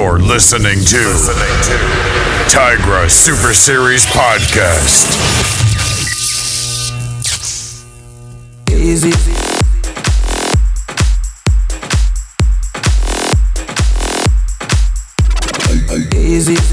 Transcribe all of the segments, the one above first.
You're listening to, listening to Tygra Super Series Podcast. Easy. Easy.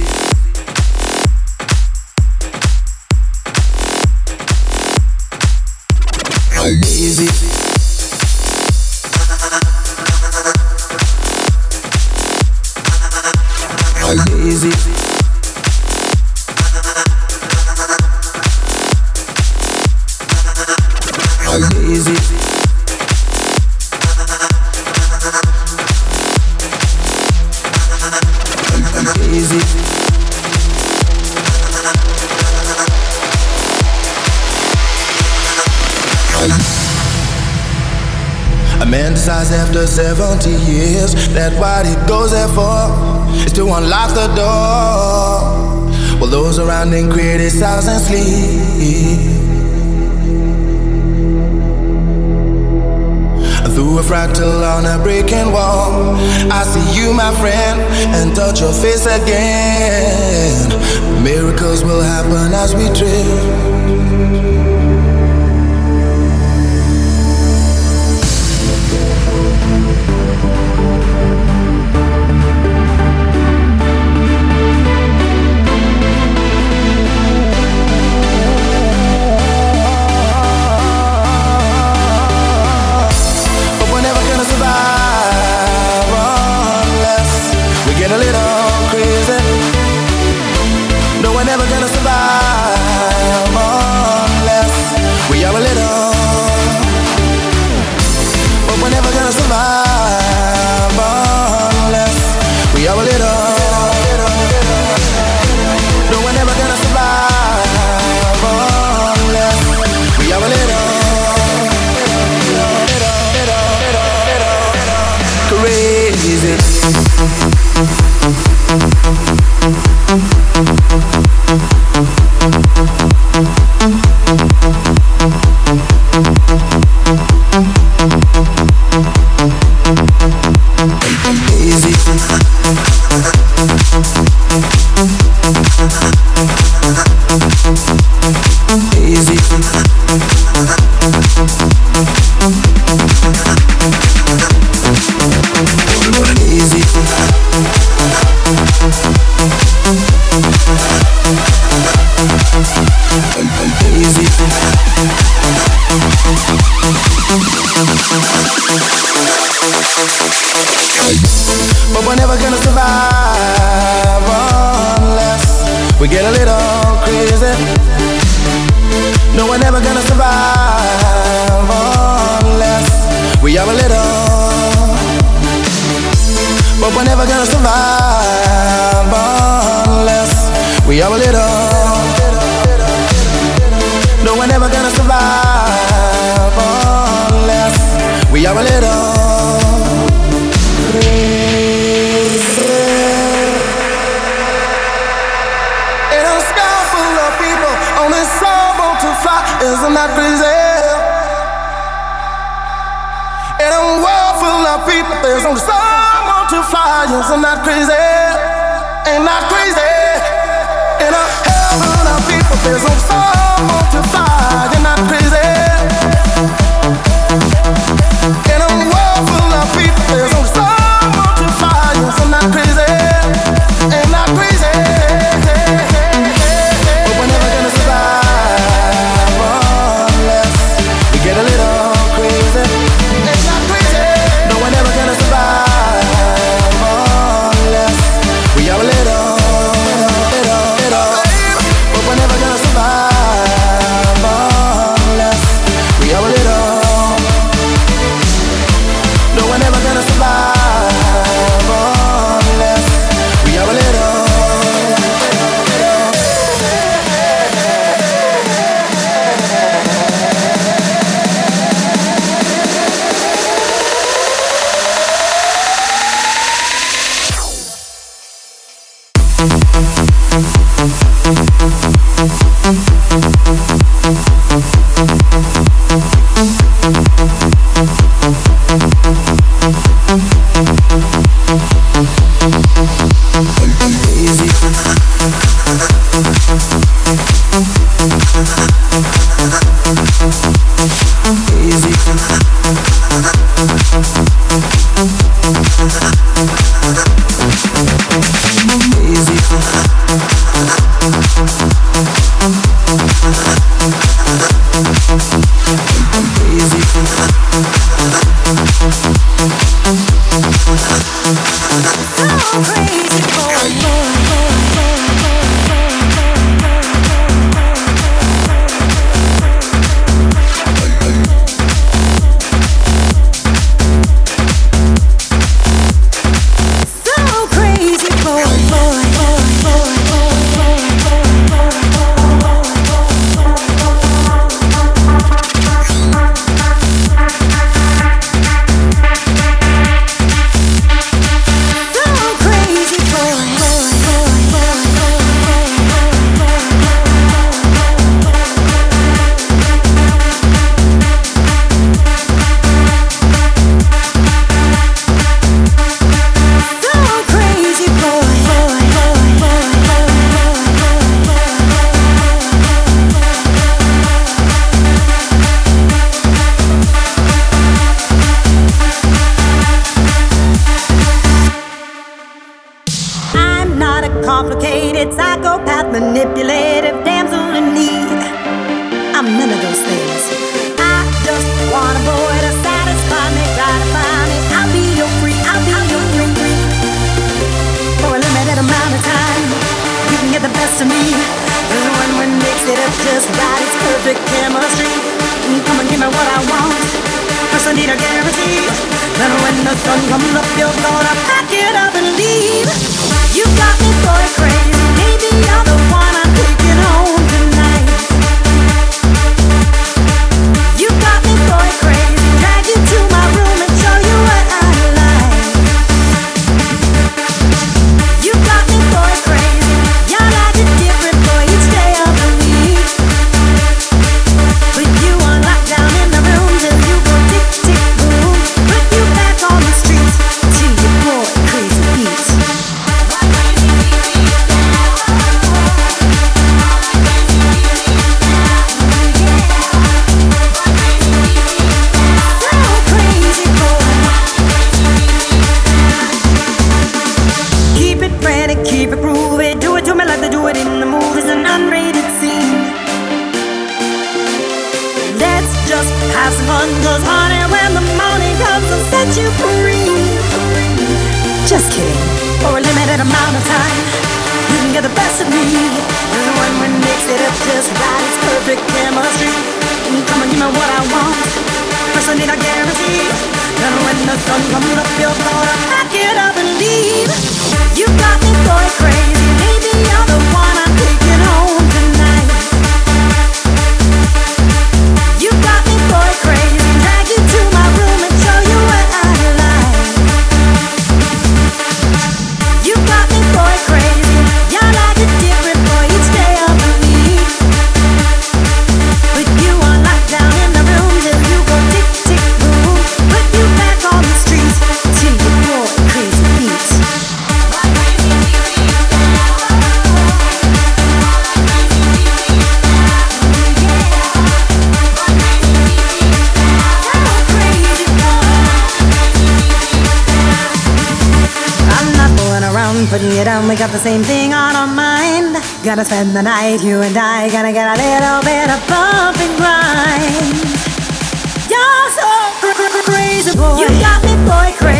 A man decides after 70 years that what he goes there for is to unlock the door. While those around him criticize and sleep. Through a fractal on a breaking wall, I see you, my friend, and touch your face again. Miracles will happen as we drift. Isn't that crazy? In a world full of people, there's only some want to fly. Isn't crazy? Ain't that crazy? In a heaven of people, there's only some that's just right, it's perfect chemistry. Come and give me what I want. First I need a guarantee. Then when the sun comes up, you're gonna pack it up and leave. You got me going crazy, maybe you're the one I come, come. gonna spend the night, you and I gonna get a little bit of bump and grind. You're so crazy, boy. You got me, boy, crazy.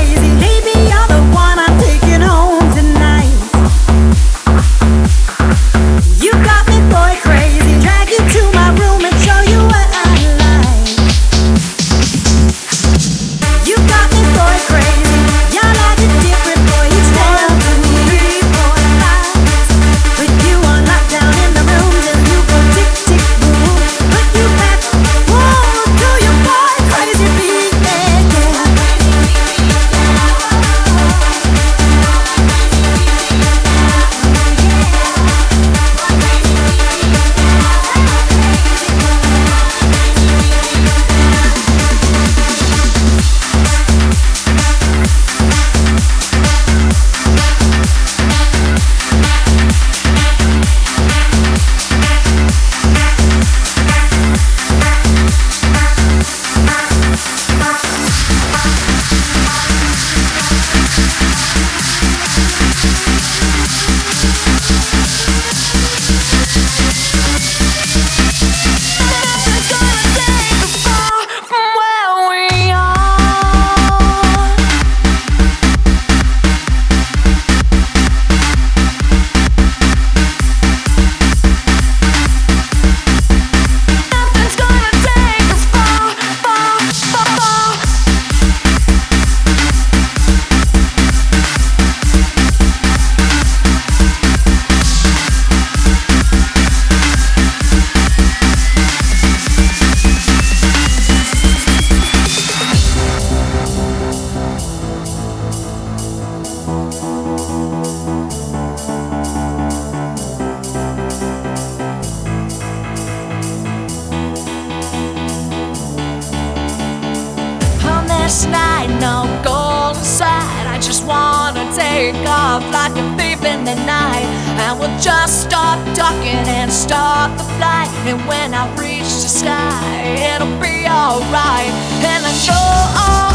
And when I reach the sky, it'll be alright. And I know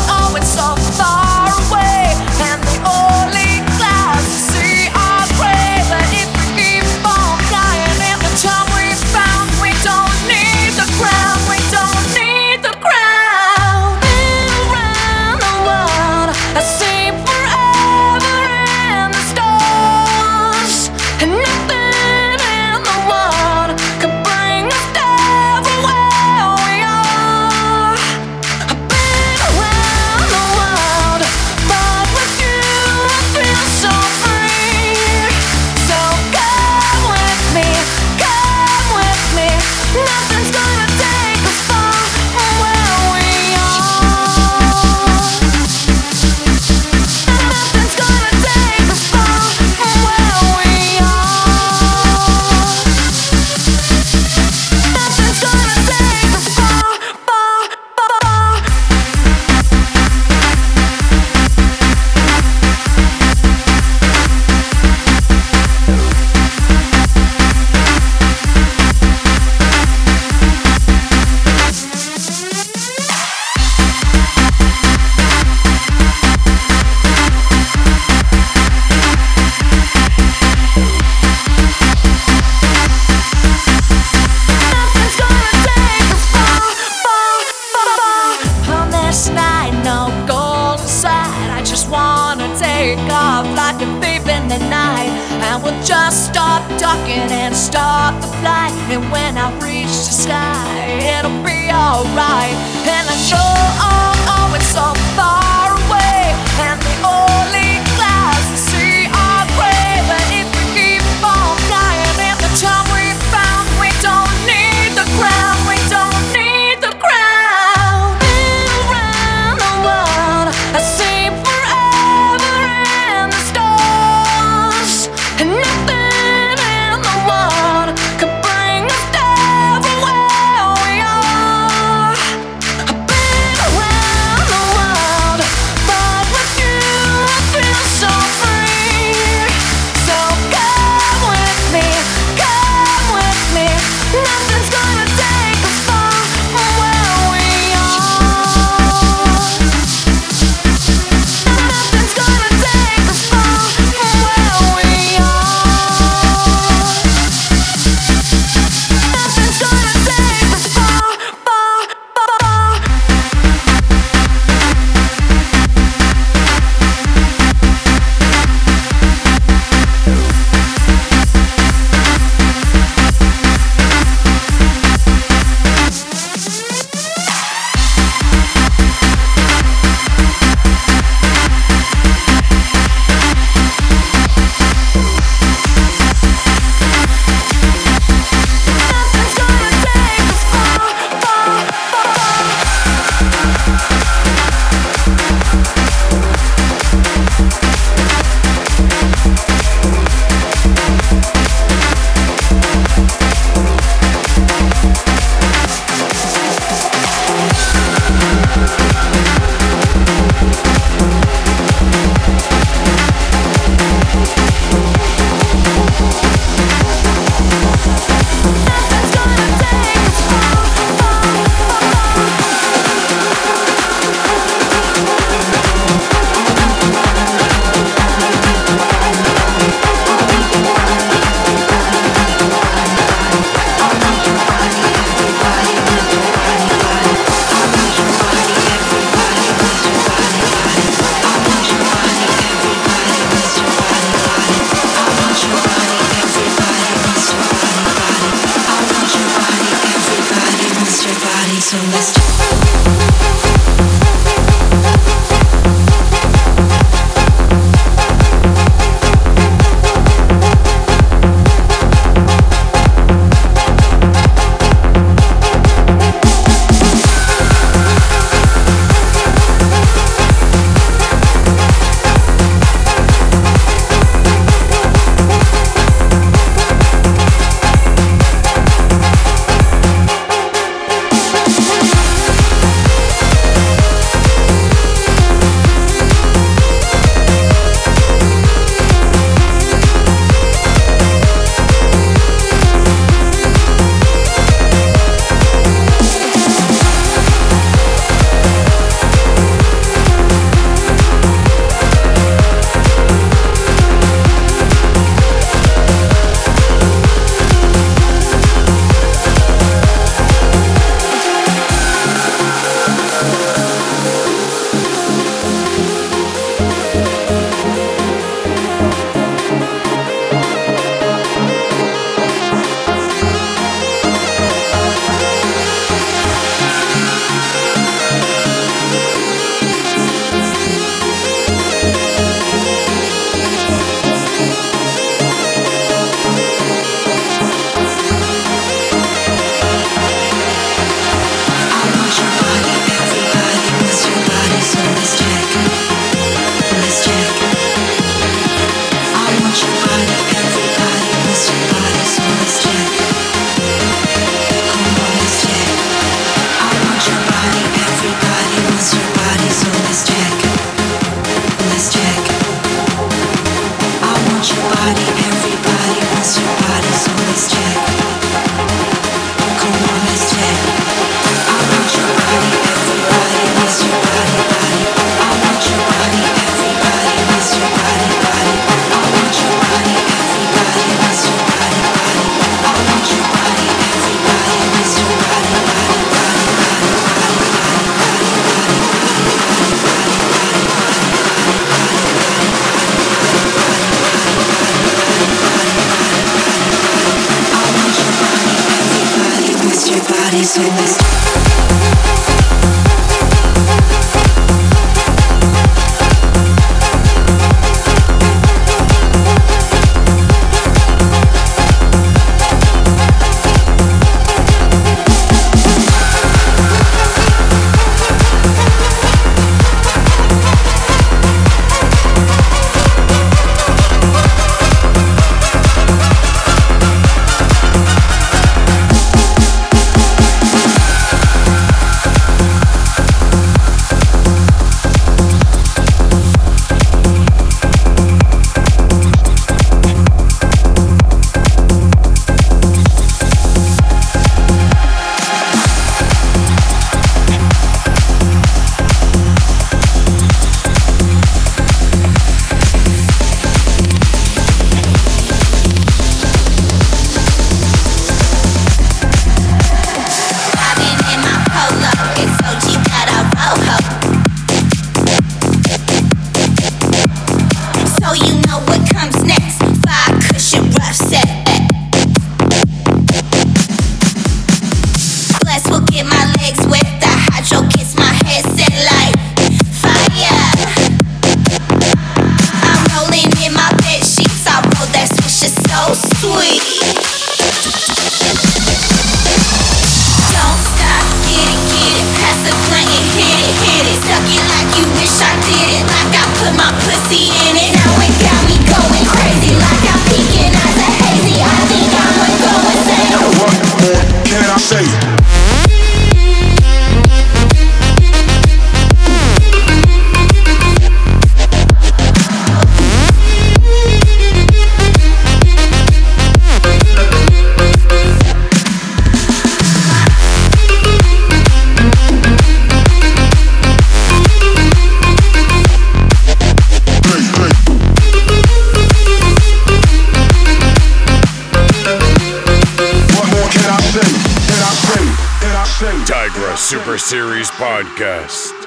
Series Podcast.